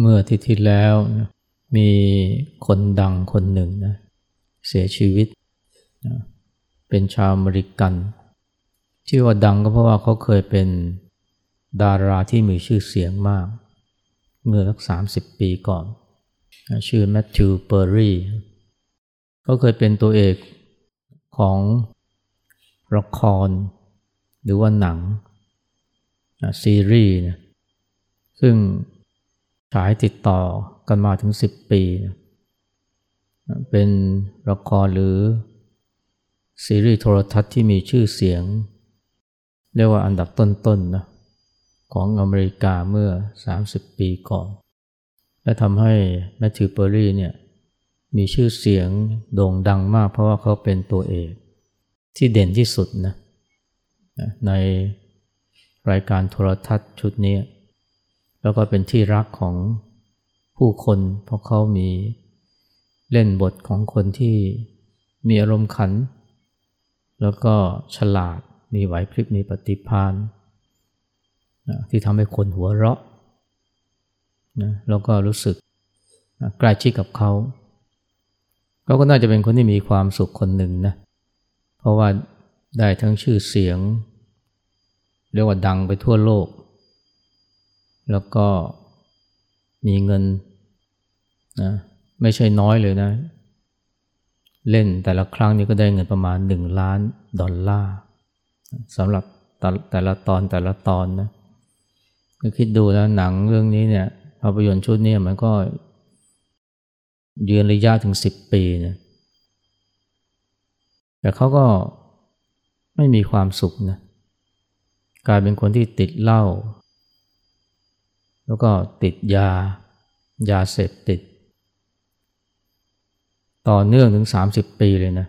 เมื่อที่ที่แล้วนะมีคนดังคนหนึ่งนะเสียชีวิตนะเป็นชาวอเมริกัน ที่ว่าดังก็เพราะว่าเขาเคยเป็นดาราที่มีชื่อเสียงมาก เมื่อสักสามสิบปีก่อน ชื่อแมทธิวเปอร์รี่เขาเคยเป็นตัวเอกของละคร หรือว่าหนังซีรีส์นะซึ่ง ฉายติดต่อกันมาถึง 10 ปีเป็นละครหรือ ซีรีส์โทรทัศน์ที่มีชื่อเสียง เรียกว่าอันดับต้นๆนนะของอเมริกาเมื่อ 30 ปีก่อน และทำให้แมทธิวเปอร์รี่เนี่ยมีชื่อเสียงโด่งดังมากเพราะว่าเขาเป็นตัวเอกที่เด่นที่สุดนะในรายการโทรทัศน์ชุดนี้ แล้วก็เป็นที่รักของผู้คน เพราะเขามีเล่นบทของคนที่มีอารมณ์ขัน แล้วก็ฉลาดมีไหวพริบมีปฏิภาณที่ทำให้คนหัวเราะนะแล้วก็รู้สึกใกล้ชิดกับเขาเขาก็น่าจะเป็นคนที่มีความสุขคนหนึ่งนะเพราะว่าได้ทั้งชื่อเสียง เรียกว่าดังไปทั่วโลก แล้วก็มีเงินนะไม่ใช่น้อยเลยนะ เล่นแต่ละครั้งนี้ก็ได้เงินประมาณหนึ่งล้านดอลลาร์สำหรับแต่ละตอนแต่ละตอนนะก็คิดดูแล้วหนังเรื่องนี้เนี่ยภาพยนตร์ชุดนี้มันก็ยืนระยะถึงสิบปีนะแต่เขาก็ไม่มีความสุขนะกลายเป็นคนที่ติดเหล้า แล้วก็ติดยา ยาเสพติด ต่อเนื่องถึง 30 ปีเลยนะ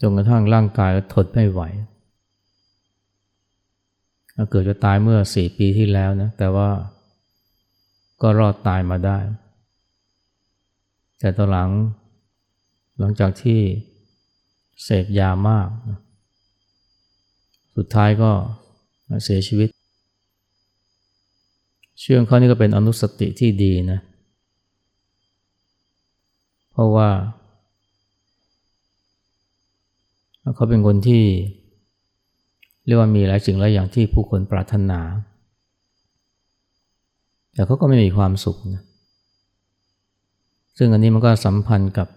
จนกระทั่งร่างกายทนไม่ไหวเกิดจะตายเมื่อสี่ปีที่แล้วนะ แต่ว่าก็รอดตายมาได้ แต่ตอนหลัง หลังจากที่เสพยามาก สุดท้ายก็เสียชีวิต เชื่องเขานี่ก็เป็นอนุสติที่ดีนะ เพราะว่า เขาเป็นคนที่ เรียกว่ามีหลายสิ่งหลายอย่างที่ผู้คนปรารถนา แต่เขาก็ไม่มีความสุขนะซึ่งอันนี้มันก็สัมพันธ์กับ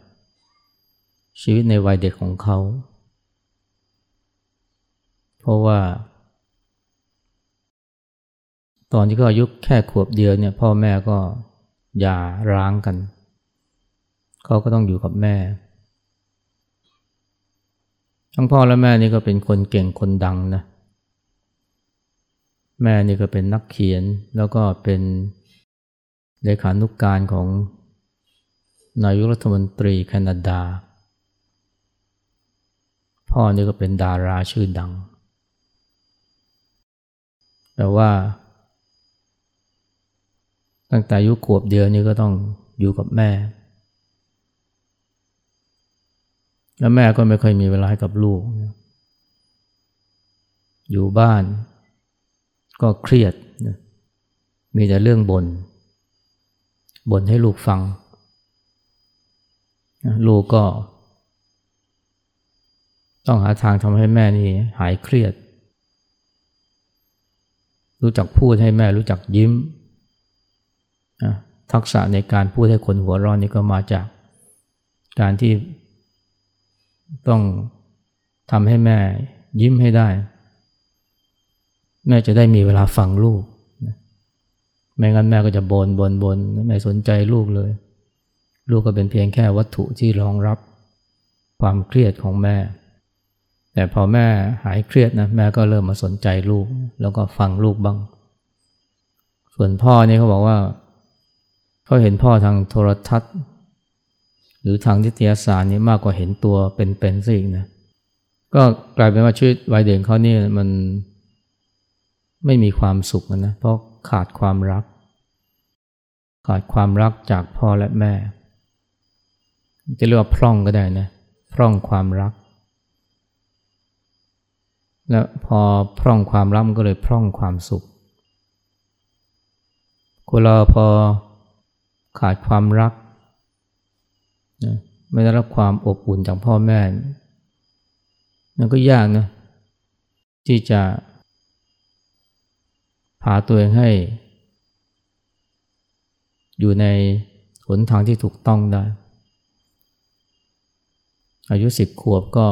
ชีวิตในวัยเด็กของเขา เพราะว่า ตอนที่เขาอายุแค่ขวบเดียวเนี่ยพ่อแม่ก็หย่าร้างกัน เขาก็ต้องอยู่กับแม่ ทั้งพ่อและแม่นี่ก็เป็นคนเก่งคนดังนะแม่นี่ก็เป็นนักเขียนแล้วก็เป็นเลขานุกการของนายกรัฐมนตรีแคนาดา พ่อนี่ก็เป็นดาราชื่อดัง แต่ว่า ตั้งแต่อายุขวบเดียวนี่ก็ต้องอยู่กับแม่ แล้วแม่ก็ไม่ค่อยมีเวลาให้กับลูก อยู่บ้านก็เครียด มีแต่เรื่องบน่นบ่นให้ลูกฟัง ลูกก็ ต้องหาทางทำให้แม่นี่หายเครียด รู้จักพูดให้แม่รู้จักยิ้ม ทักษะในการพูดให้คนหัวร้อนนี่ก็มาจากการที่ต้องทำให้แม่ยิ้มให้ได้ แม่จะได้มีเวลาฟังลูกไม่งั้นแม่ก็จะบนบนบนไม่สนใจลูกเลย ลูกก็เป็นเพียงแค่วัตถุที่รองรับความเครียดของแม่ แต่พอแม่หายเครียดนะแม่ก็เริ่มมาสนใจลูก แล้วก็ฟังลูกบ้าง ส่วนพ่อนี่เขาบอกว่า เขาเห็นพ่อทางโทรทัศน์ หรือทางทิทยาศาสตร์นี่มากกว่าเห็นตัวเป็นๆซะอีกนะก็กลายเป็นว่าชีวิตวัยเด็กเขานี่มันไม่มีความสุขนะเพราะขาดความรัก ขาดความรักจากพ่อและแม่ จะเรียกว่าพร่องก็ได้นะพร่องความรัก แล้วพอพร่องความรักมันก็เลยพร่องความสุขคนเราพอ ขาดความรักนะไม่ได้รับความอบอุ่นจากพ่อแม่มันก็ยากนะที่จะพาตัวเองให้ อยู่ในหนทางที่ถูกต้องได้ อายุสิบขวบก็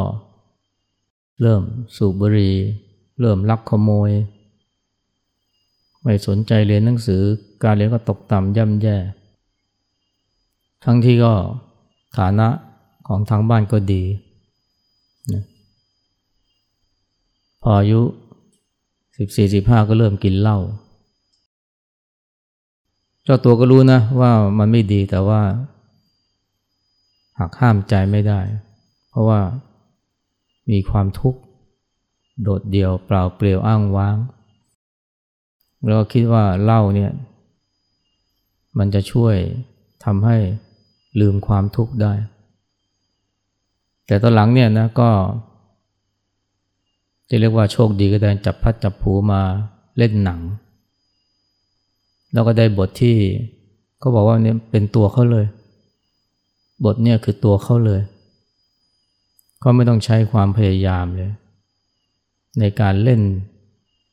เริ่มสูบบุหรี่เริ่มลักขโมย ไม่สนใจเรียนหนังสือ การเรียนก็ตกต่ำย่ำแย่ ทั้งที่ก็ฐานะของทางบ้านก็ดีนะพออายุสิบสี่สิบห้าก็เริ่มกินเหล้าเจ้าตัวก็รู้นะว่ามันไม่ดีแต่ว่าหักห้ามใจไม่ได้ เพราะว่ามีความทุกข์โดดเดี่ยวเปล่าเปลี่ยวอ้างว้าง แล้วก็คิดว่าเหล้าเนี่ย มันจะช่วยทำให้ ลืมความทุกข์ได้ แต่ตอนหลังเนี่ยนะก็จะเรียกว่าโชคดีก็ได้จับพัดจับผูมาเล่นหนัง แล้วก็ได้บทที่เขาบอกว่าเนี่ยเป็นตัวเขาเลย บทเนี่ยคือตัวเขาเลยเขาไม่ต้องใช้ความพยายามเลย ในการเล่น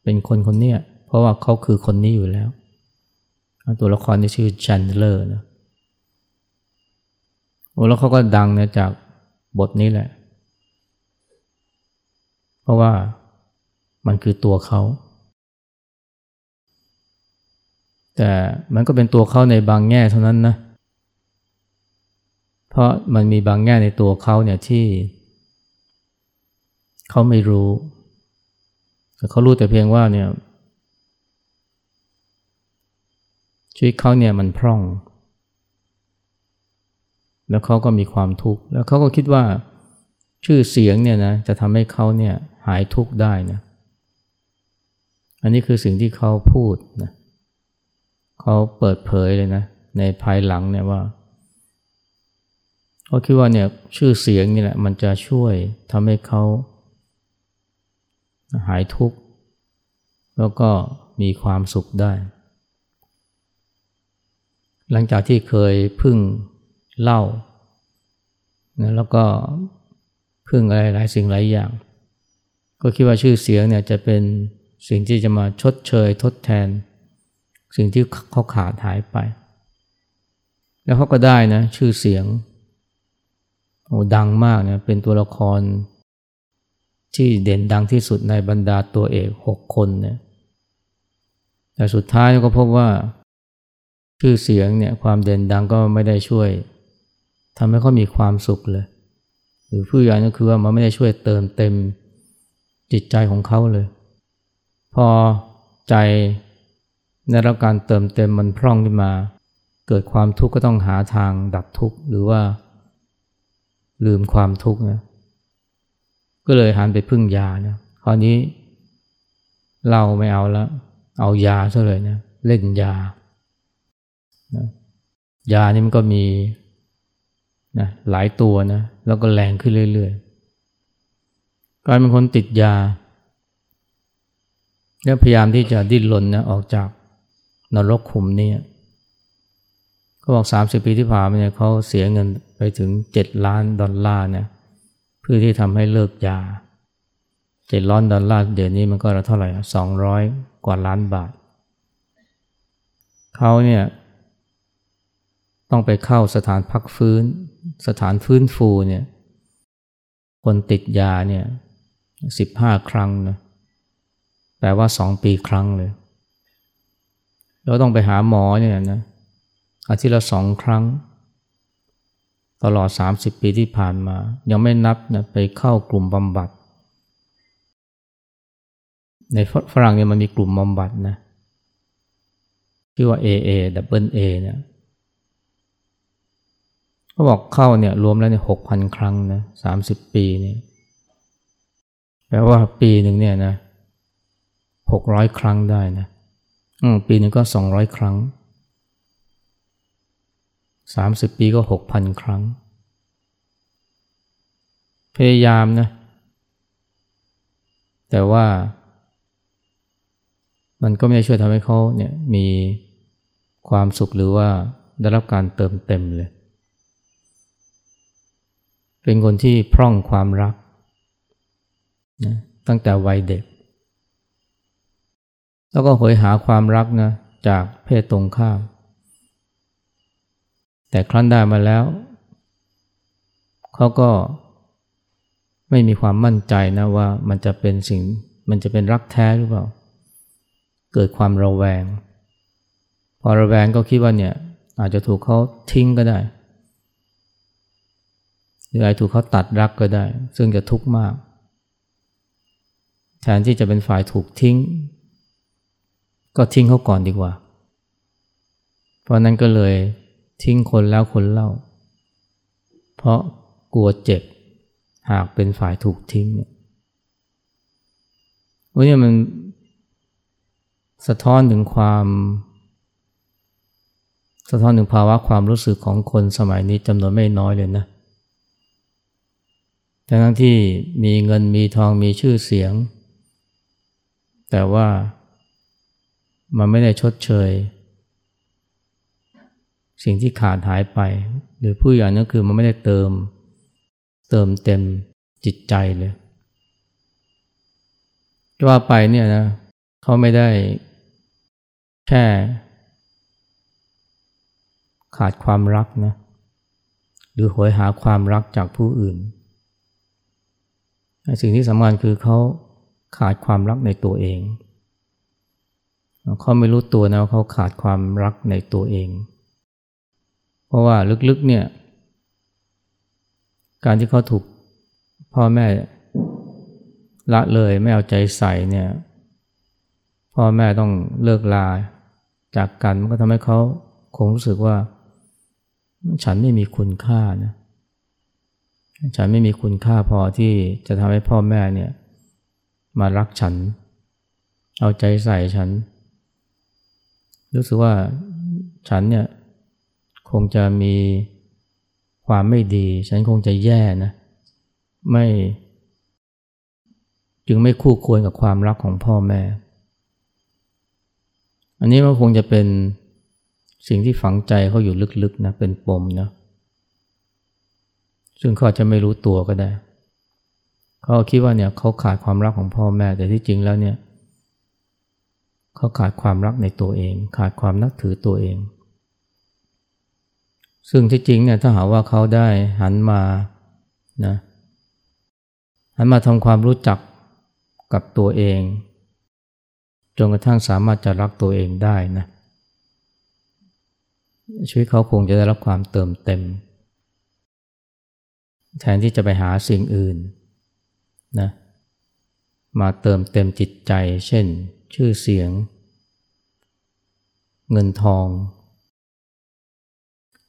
เป็นคนคนนี้เพราะว่าเขาคือคนนี้อยู่แล้ว ตัวละครที่ชื่อจันเลอร์นะ โอ้แล้วเขาก็ดังเนะจากบทนี้แหละ เพราะว่ามันคือตัวเขา แต่มันก็เป็นตัวเขาในบางแง่เท่านั้นนะ เพราะมันมีบางแง่ในตัวเขาเนี่ยที่เขาไม่รู้แต่เขารู้แต่เพียงว่าเนี่ยชีวิตเขาเนี่ยมันพร่อง แล้วเขาก็มีความทุกข์ แล้วเขาก็คิดว่าชื่อเสียงเนี่ยนะจะทำให้เขาเนี่ยหายทุกข์ได้นะ อันนี้คือสิ่งที่เขาพูดนะเขาเปิดเผยเลยนะ ในภายหลังเนี่ยว่าเขาคิดว่าเนี่ยชื่อเสียงนี่แหละมันจะช่วยทำให้เขาหายทุกข์แล้วก็มีความสุขได้ หลังจากที่เคยพึ่ง เล่านะแล้วก็พึ่งอะไรหลายสิ่งหลายอย่าง ก็คิดว่าชื่อเสียงเนี่ยจะเป็นสิ่งที่จะมาชดเชยทดแทน สิ่งที่เขาขาดหายไป แล้วเขาก็ได้นะชื่อเสียงโอ้ดังมากเนี่ยเป็นตัวละคร ที่เด่นดังที่สุดในบรรดาตัวเอกหกคนเนี่ยแต่สุดท้ายก็พบว่า ชื่อเสียงเนี่ยความเด่นดังก็ไม่ได้ช่วย ทำให้เขามีความสุขเลย หรือผู้ใหญ่ก็คือว่ามันไม่ได้ช่วยเติมเต็มจิตใจของเขาเลย พอใจได้รับการเติมเต็มมันพร่องขึ้นมา เกิดความทุกข์ก็ต้องหาทางดับทุกข์หรือว่า ลืมความทุกข์นะก็เลยหันไปพึ่งยานะคราวนี้เราไม่เอาแล้ว เอายาซะเลยนะเล่นยานะยานี่มันก็มี นะหลายตัวนะแล้วก็แรงขึ้นเรื่อยๆกลายเป็นคนติดยา แล้วพยายามที่จะดิ้นรนนะออกจากนรกขุมนี้เขาบอกสามสิบปีที่ผ่านมาเนี่ยเขาเสียเงินไปถึงเจ็ดล้านดอลลาร์เนี่ยเพื่อที่ทำให้เลิกยาเจ็ดล้านดอลลาร์เดี๋ยวนี้มันก็เท่าไหร่สองร้อยกว่าล้านบาทเขาเนี่ย ต้องไปเข้าสถานพักฟื้น สถานฟื้นฟูเนี่ย คนติดยาเนี่ยสิบห้าครั้งนะแปลว่าสองปีครั้งเลยแล้วต้องไปหาหมอเนี่ยนะอาทิตย์ละสองครั้ง ตลอดสามสิบปีที่ผ่านมา ยังไม่นับนะไปเข้ากลุ่มบำบัด ในฝรั่งเนี่ยมันมีกลุ่มบำบัดนะชื่อว่า AA double A เนี่ย เขาบอกเข้าเนี่ยรวมแล้วเนี่ยหกพันครั้งนะสามสิบปีเนี่ยแปลว่าปีหนึ่งเนี่ยนะหกร้อยครั้งได้นะปีหนึ่งก็สองร้อยครั้งสามสิบปีก็หกพันครั้ง พยายามนะ แต่ว่า มันก็ไม่ช่วยทำให้เขาเนี่ยมีความสุขหรือว่าได้รับการเติมเต็มเลย เป็นคนที่พร่องความรักนะตั้งแต่วัยเด็ก แล้วก็หอยหาความรักนะจากเพศตรงข้าม แต่ครั้นได้มาแล้ว เขาก็ไม่มีความมั่นใจนะว่ามันจะเป็นสิ่งมันจะเป็นรักแท้หรือเปล่า เกิดความระแวง พอระแวงก็คิดว่าเนี่ยอาจจะถูกเขาทิ้งก็ได้ หรืออาจถูกเขาตัดรักก็ได้ ซึ่งจะทุกข์มาก แทนที่จะเป็นฝ่ายถูกทิ้ง ก็ทิ้งเขาก่อนดีกว่า เพราะนั้นก็เลยทิ้งคนแล้วคนเล่า เพราะกลัวเจ็บหากเป็นฝ่ายถูกทิ้งเนี่ยวันนี้มันสะท้อนถึงความ สะท้อนถึงภาวะความรู้สึกของคนสมัยนี้จำนวนไม่น้อยเลยนะ ทั้งที่มีเงินมีทองมีชื่อเสียง แต่ว่ามันไม่ได้ชดเชย สิ่งที่ขาดหายไป หรือผู้อย่างนั้นคือมันไม่ได้เติม เติมเต็มจิตใจเลยว่าไปเนี่ยนะเขาไม่ได้แค่ขาดความรักนะหรือหวยหาความรักจากผู้อื่น สิ่งที่สำคัญคือเขาขาดความรักในตัวเอง เขาไม่รู้ตัวนะว่าเขาขาดความรักในตัวเอง เพราะว่าลึกๆเนี่ย การที่เขาถูกพ่อแม่ละเลยไม่เอาใจใส่เนี่ยพ่อแม่ต้องเลิกลาจากกันมันก็ทำให้เขาคงรู้สึกว่า ฉันไม่มีคุณค่านะ ฉันไม่มีคุณค่าพอที่จะทำให้พ่อแม่เนี่ยมารักฉัน เอาใจใส่ฉัน รู้สึกว่าฉันเนี่ยคงจะมีความไม่ดี ฉันคงจะแย่นะ ไม่ จึงไม่คู่ควรกับความรักของพ่อแม่ อันนี้มันคงจะเป็นสิ่งที่ฝังใจเขาอยู่ลึกๆนะเป็นปมนะ ซึ่งเขาอาจะไม่รู้ตัวก็ได้ เขาคิดว่าเนี่ยเขาขาดความรักของพ่อแม่ แต่ที่จริงแล้วเนี่ยเขาขาดความรักในตัวเอง ขาดความนับถือตัวเอง ซึ่งที่จริงเนี่ยถ้าหาว่าเขาได้หันมานะหันมาทำความรู้จักกับตัวเอง จนกระทั่งสามารถจะรักตัวเองได้นะชีวิตเขาคงจะได้รับความเติมเต็ม แทนที่จะไปหาสิ่งอื่นนะมาเติมเต็มจิตใจ เช่น ชื่อเสียง เงินทอง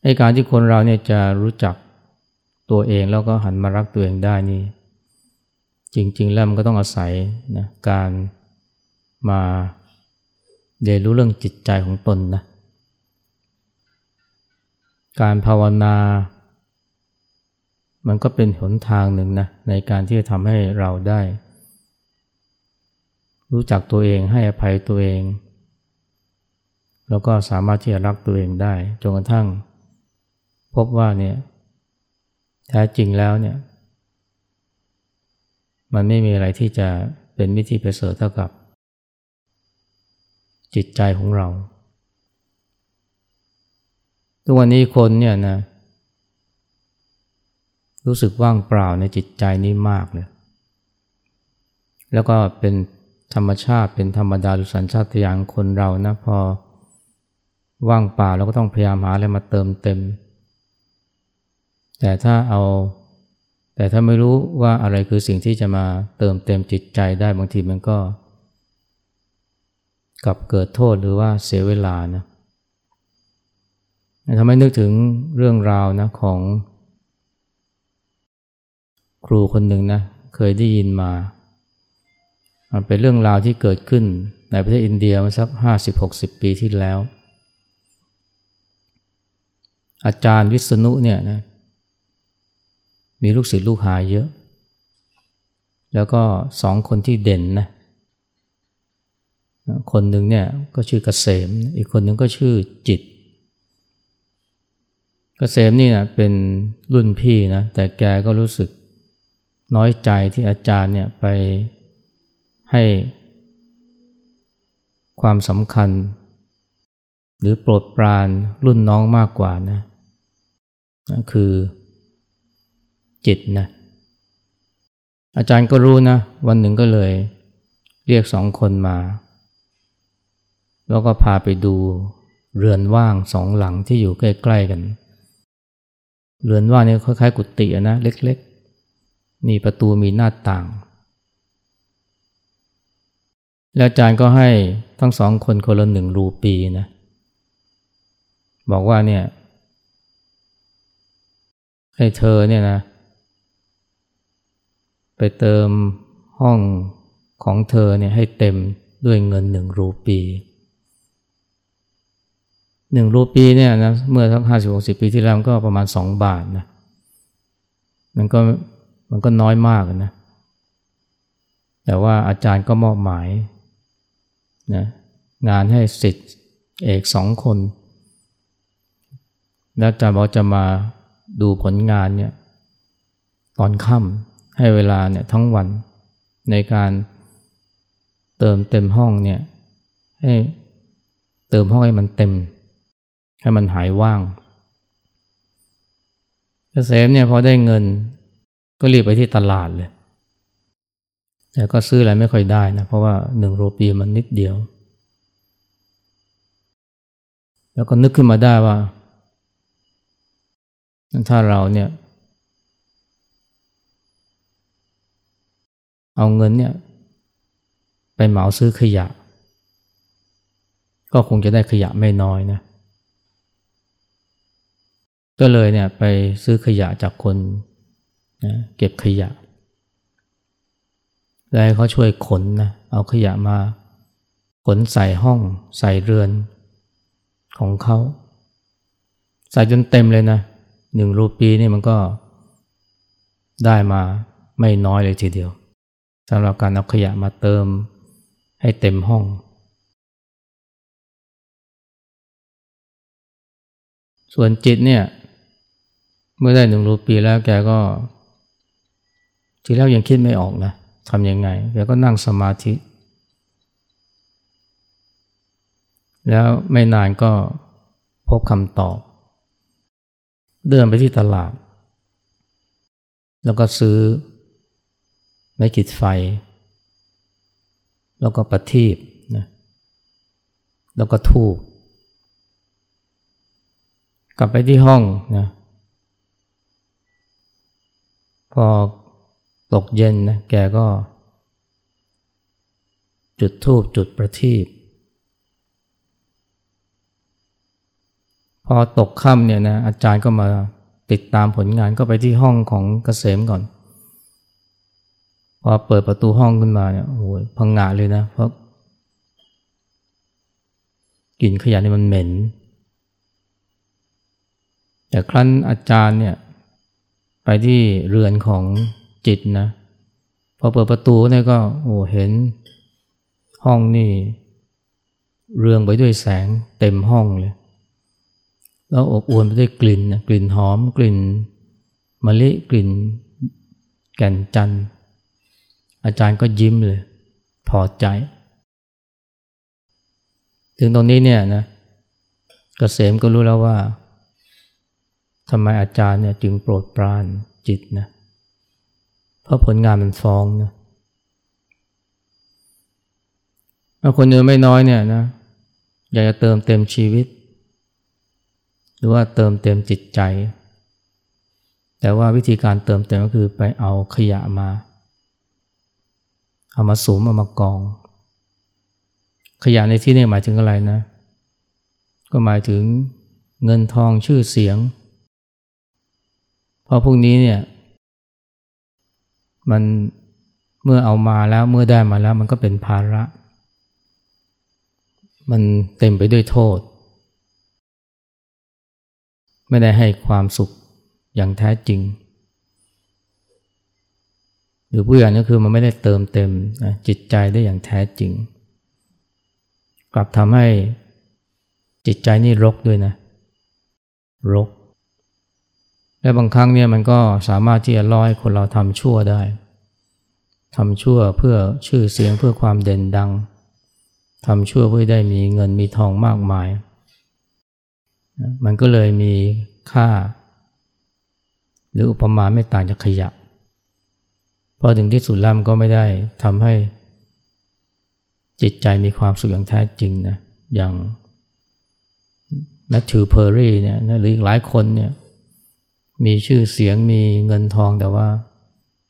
ไอการที่คนเราเนี่ยจะรู้จักตัวเองแล้วก็หันมารักตัวเองได้นี่ จริง ๆ แล้วมันก็ต้องอาศัยนะการมาเรียนรู้เรื่องจิตใจของตนนะการภาวนา มันก็เป็นหนทางหนึ่งนะในการที่จะทำให้เราได้ รู้จักตัวเองให้อภัยตัวเอง แล้วก็สามารถที่จะรักตัวเองได้จนกระทั่ง พบว่าเนี่ยแท้จริงแล้วเนี่ย มันไม่มีอะไรที่จะเป็นวิธีประเสริฐเท่ากับ จิตใจของเรา ทุกวันนี้คนเนี่ยนะ รู้สึกว่างเปล่าในจิตใจนี้มากเลยแล้วก็เป็นธรรมชาติเป็นธรรมดาดุสัญชาตญาณคนเรานะพอว่างเปล่าเราก็ต้องพยายามหาอะไรมาเติมเต็ม แต่ถ้าเอา แต่ถ้าไม่รู้ว่าอะไรคือสิ่งที่จะมาเติมเต็มจิตใจได้บางทีมันก็กลับเกิดโทษหรือว่าเสียเวลานะทำให้นึกถึงเรื่องราวนะของ ครูคนหนึ่งนะเคยได้ยินมามันเป็นเรื่องราวที่เกิดขึ้นในประเทศอินเดียมาสักห้าสิบหกสิบปีที่แล้ว อาจารย์วิษณุเนี่ยนะมีลูกศิษย์ลูกหาเยอะ แล้วก็สองคนที่เด่นนะคนหนึ่งเนี่ยก็ชื่อเกษม อีกคนหนึ่งก็ชื่อจิตเกษมนี่นะเป็นรุ่นพี่นะแต่แกก็รู้สึก น้อยใจที่อาจารย์เนี่ยไปให้ความสำคัญ หรือโปรดปรานรุ่นน้องมากกว่านะนะคือจิตนะอาจารย์ก็รู้นะ วันหนึ่งก็เลยเรียกสองคนมา แล้วก็พาไปดูเรือนว่างสองหลังที่อยู่ใกล้ ๆ กัน เรือนว่างนี่คล้ายๆกุฏินะเล็กๆ มีประตูมีหน้าต่าง แล้วอาจารย์ก็ให้ทั้งสองคนคนละหนึ่งรูปีนะ บอกว่าเนี่ย ให้เธอเนี่ยนะ ไปเติมห้องของเธอเนี่ยให้เต็มด้วยเงินหนึ่งรูปีหนึ่งรูปีเนี่ยนะเมื่อทั้งห้าสิบหกสิบปีที่แล้วก็ประมาณสองบาทนะมันก็ มันก็น้อยมากนะแต่ว่าอาจารย์ก็มอบหมายนะงานให้สิทธิ์เอกสองคน แล้วอาจารย์บอกจะมาดูผลงานเนี่ยตอนค่ำให้เวลาเนี่ยทั้งวันในการเติมเต็มห้องเนี่ยให้เติมห้องให้มันเต็ม ให้มันหายว่างเกษมเนี่ยพอได้เงิน ก็รีบไปที่ตลาดเลย แต่ก็ซื้ออะไรไม่ค่อยได้นะ เพราะว่าหนึ่งโรปีมันนิดเดียว แล้วก็นึกขึ้นมาได้ว่า ถ้าเราเนี่ย เอาเงินเนี่ย ไปเหมาซื้อขยะ ก็คงจะได้ขยะไม่น้อยนะก็เลยเนี่ยไปซื้อขยะจากคน นะเก็บขยะ แล้วให้เขาช่วยขนนะเอาขยะมา ขนใส่ห้องใส่เรือนของเขาใส่จนเต็มเลยนะหนึ่งรูปีนี่มันก็ได้มาไม่น้อยเลยทีเดียวสำหรับการเอาขยะมาเติมให้เต็มห้อง ส่วนจิตเนี่ย เมื่อได้หนึ่งรูปีแล้วแกก็ ทีแรกยังคิดไม่ออกนะทำยังไงแกก็นั่งสมาธิ แล้วไม่นานก็พบคำตอบ เดินไปที่ตลาด แล้วก็ซื้อไม้ขีดไฟ แล้วก็ประทีปนะแล้วก็ทูบกลับไปที่ห้องนะพอ ตกเย็นนะแกก็ จุดทูบจุดประทีปพอตกค่ำเนี่ยนะอาจารย์ก็มาติดตามผลงานก็ไปที่ห้องของเกษมก่อน พอเปิดประตูห้องขึ้นมาเนี่ยโอ้ยพังงาเลยนะ เพราะกลิ่นขยะนี่มันเหม็น แต่ครั้นอาจารย์เนี่ยไปที่เรือนของ จิตนะ พอเปิดประตูเนี่ยก็โอ้เห็นห้องนี่เรืองไปด้วยแสงเต็มห้องเลย แล้วอบอวลไปด้วยกลิ่นนะกลิ่นหอมกลิ่นมะลิกลิ่นแก่นจันทร์อาจารย์ก็ยิ้มเลย พอใจ ถึงตรงนี้เนี่ยนะกเกษมก็รู้แล้วว่าทำไมอาจารย์เนี่ยจึงโปรดปรานจิตนะเพราะผลงานมันฟ้องนะคนเดินไม่น้อยเนี่ยนะอยากจะเติมเต็มชีวิต หรือว่าเติมเต็มจิตใจ แต่ว่าวิธีการเติมเต็มก็คือไปเอาขยะมาเอามาสูมเอามากอง ขยะในที่นี้หมายถึงอะไรนะ ก็หมายถึงเงินทองชื่อเสียง เพราะพวกนี้เนี่ย มันเมื่อเอามาแล้วเมื่อได้มาแล้วมันก็เป็นภาระ มันเต็มไปด้วยโทษ ไม่ได้ให้ความสุขอย่างแท้จริง หรือผู้ใหญ่ก็คือมันไม่ได้เติมเต็มจิตใจได้อย่างแท้จริง กลับทำให้จิตใจนี่รกด้วยนะ รก และบางครั้งเนี่ยมันก็สามารถที่จะล่อให้คนเราทำชั่วได้ทำชั่วเพื่อชื่อเสียงเพื่อความเด่นดังทำชั่วเพื่อได้มีเงินมีทองมากมาย มันก็เลยมีค่า หรืออุปมาไม่ต่างจากขยะ พอถึงที่สุดแล้วมันก็ไม่ได้ทำให้ จิตใจมีความสุขอย่างแท้จริงนะอย่างแมทธิวเพอร์รี่เนี่ยหรืออีกหลายคนเนี่ย มีชื่อเสียงมีเงินทองแต่ว่า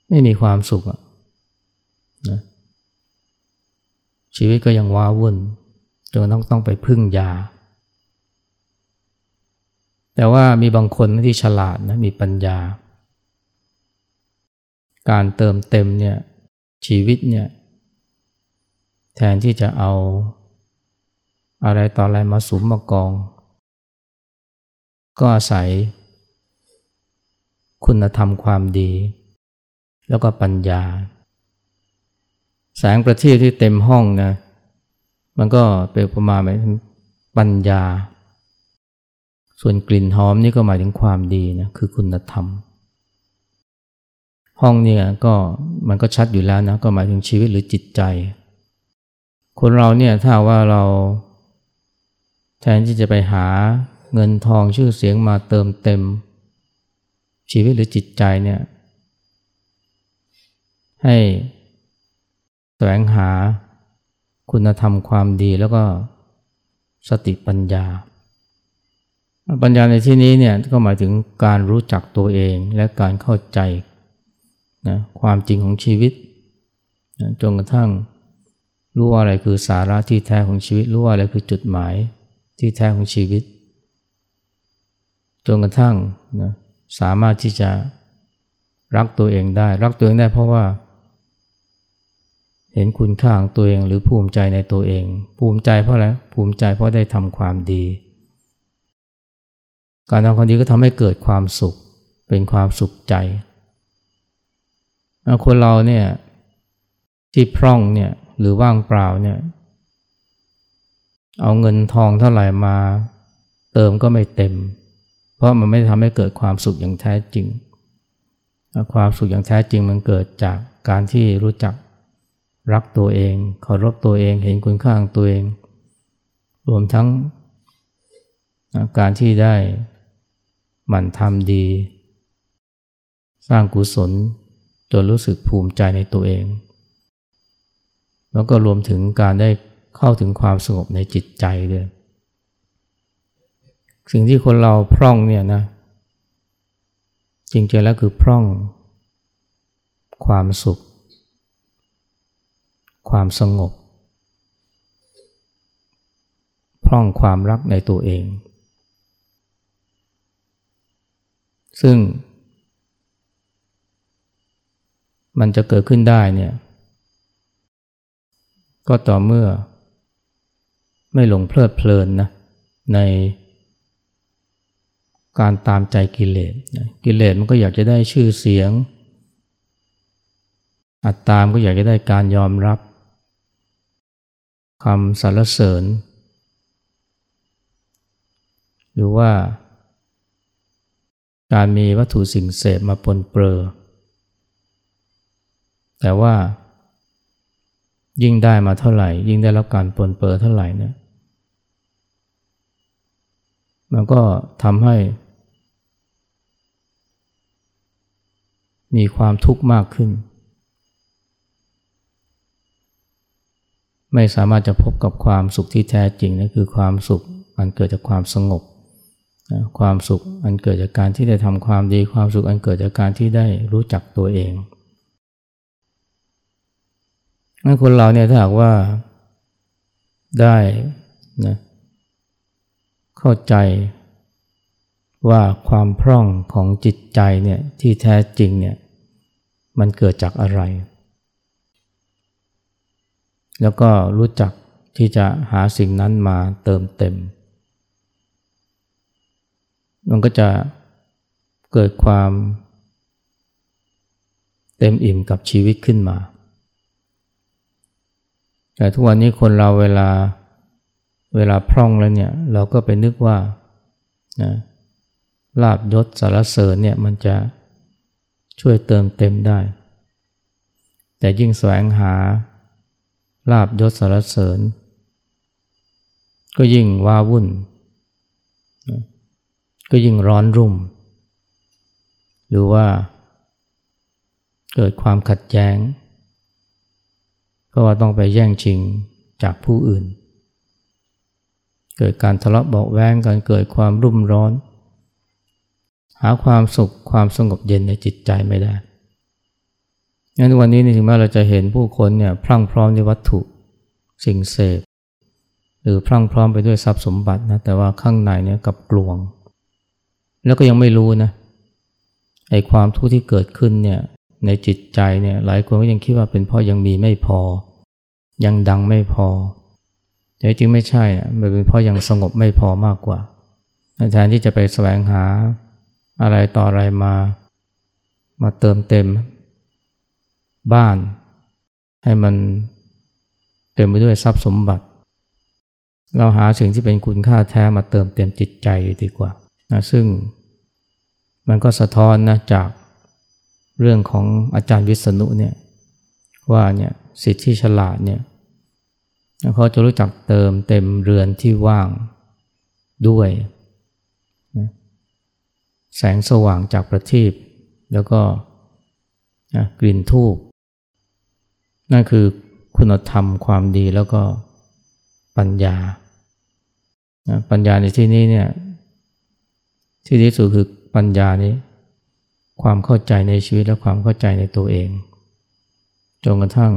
ไม่มีความสุขอะนะชีวิตก็ยังว้าวุ่นจนต้องต้องไปพึ่งยา แต่ว่ามีบางคนที่ฉลาดนะมีปัญญา การเติมเต็มเนี่ยชีวิตเนี่ยแทนที่จะเอาอะไรต่ออะไรมาสุมมากอง ก็อาศัย คุณธรรมความดี แล้วก็ปัญญา แสงประทีปที่เต็มห้องนะมันก็เป็นประมาณหมายถึงปัญญา ส่วนกลิ่นหอมนี่ก็หมายถึงความดีนะคือคุณธรรม ห้องเนี่ยก็มันก็ชัดอยู่แล้วนะก็หมายถึงชีวิตหรือจิตใจ คนเราเนี่ยถ้าว่าเราแทนที่จะไปหาเงินทองชื่อเสียงมาเติมเต็ม ชีวิตหรือจิตใจเนี่ยให้แสวงหาคุณธรรมความดีแล้วก็สติปัญญา ปัญญาในที่นี้เนี่ยก็หมายถึงการรู้จักตัวเองและการเข้าใจนะความจริงของชีวิตนะจนกระทั่งรู้ว่าอะไรคือสาระที่แท้ของชีวิต รู้ว่าอะไรคือจุดหมายที่แท้ของชีวิต จนกระทั่งนะ สามารถที่จะรักตัวเองได้ รักตัวเองได้เพราะว่า เห็นคุณค่าของตัวเองหรือภูมิใจในตัวเอง ภูมิใจเพราะอะไรภูมิใจเพราะได้ทำความดี การทำความดีก็ทำให้เกิดความสุขเป็นความสุขใจคนเราเนี่ยที่พร่องเนี่ยหรือว่างเปล่าเนี่ยเอาเงินทองเท่าไหร่มาเติมก็ไม่เต็ม เพราะมันไม่ทำให้เกิดความสุขอย่างแท้จริง ความสุขอย่างแท้จริงมันเกิดจากการที่รู้จักรักตัวเองเคารพตัวเองเห็นคุณค่าของตัวเอง รวมทั้งการที่ได้หมั่นทำดี สร้างกุศลจนรู้สึกภูมิใจในตัวเอง แล้วก็รวมถึงการได้เข้าถึงความสงบในจิตใจด้วย สิ่งที่คนเราพร่องเนี่ยนะ จริงๆแล้วคือพร่อง ความสุข ความสงบ พร่องความรักในตัวเอง ซึ่ง มันจะเกิดขึ้นได้เนี่ย ก็ต่อเมื่อไม่หลงเพลิดเพลินนะใน การตามใจกิเลสกิเลสมันก็อยากจะได้ชื่อเสียง อัตตามก็อยากจะได้การยอมรับคำสรรเสริญ หรือว่า การมีวัตถุสิ่งเสพมาปนเปื้อแต่ว่า ยิ่งได้มาเท่าไหร่ ยิ่งได้รับการปนเปื้อเท่าไหร่เนี่ยมันก็ทำให้ มีความทุกข์มากขึ้น ไม่สามารถจะพบกับความสุขที่แท้จริงนะคือความสุขอันเกิดจากความสงบ ความสุขอันเกิดจากการที่ได้ทำความดี ความสุขอันเกิดจากการที่ได้รู้จักตัวเองงั้นคนเราเนี่ยถ้าหากว่าได้นะเข้าใจ ว่าความพร่องของจิตใจเนี่ยที่แท้จริงเนี่ยมันเกิดจากอะไร แล้วก็รู้จักที่จะหาสิ่งนั้นมาเติมเต็ม มันก็จะเกิดความเต็มอิ่มกับชีวิตขึ้นมา แต่ทุกวันนี้คนเราเวลาเวลาพร่องแล้วเนี่ยเราก็ไปนึกว่านะ ลาบยศสารเสริญเนี่ยมันจะช่วยเติมเต็มได้ แต่ยิ่งแสวงหาลาบยศสารเสริญ ก็ยิ่งว้าวุ่น ก็ยิ่งร้อนรุ่ม หรือว่าเกิดความขัดแย้ง เพราะว่าต้องไปแย่งชิงจากผู้อื่น เกิดการทะเลาะเบาแวงกันเกิดความรุ่มร้อน หาความสุขความสงบเย็นในจิตใจไม่ได้งั้นวันนี้นถึงแม้เราจะเห็นผู้คนเนี่ยพรั่งพร้อมในวัตถุสิ่งเสพหรือพรั่งพร้อมไปด้วยทรัพย์สมบัตินะแต่ว่าข้างในเนี่ยกับกลวง แล้วก็ยังไม่รู้นะไอ้ความทุกข์ที่เกิดขึ้นเนี่ยในจิตใจเนี่ยหลายคนก็ยังคิดว่าเป็นเพราะยังมีไม่พอ ยังดังไม่พอ แต่จริงไม่ใช่นะมันเป็นเพราะยังสงบไม่พอมากกว่าแทนที่จะไปแสวงหา อะไรต่ออะไรมา มาเติมเต็ม บ้าน ให้มันเต็มไปด้วยทรัพย์สมบัติ เราหาสิ่งที่เป็นคุณค่าแท้มาเติมเต็มจิตใจดีกว่านะซึ่งมันก็สะท้อนนะจากเรื่องของอาจารย์วิษณุเนี่ยว่าเนี่ยสิทธิฉลาดเนี่ยเขาจะรู้จักเติมเต็มเรือนที่ว่างด้วย แสงสว่างจากประทีปแล้วก็กลิ่นทูบนั่นคือคุณธรรมความดีแล้วก็ปัญญา ปัญญาในที่นี้เนี่ยที่ที่สุดคือปัญญานี้ ความเข้าใจในชีวิตและความเข้าใจในตัวเอง จนกระทั่ง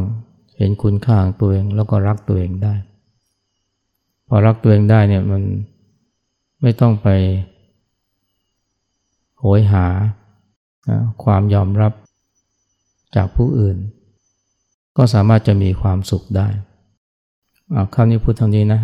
เห็นคุณค่าของตัวเองแล้วก็รักตัวเองได้ พอรักตัวเองได้เนี่ยมันไม่ต้องไป โหยหาความยอมรับจากผู้อื่น ก็สามารถจะมีความสุขได้เอาคำนี้พูดทางนี้นะ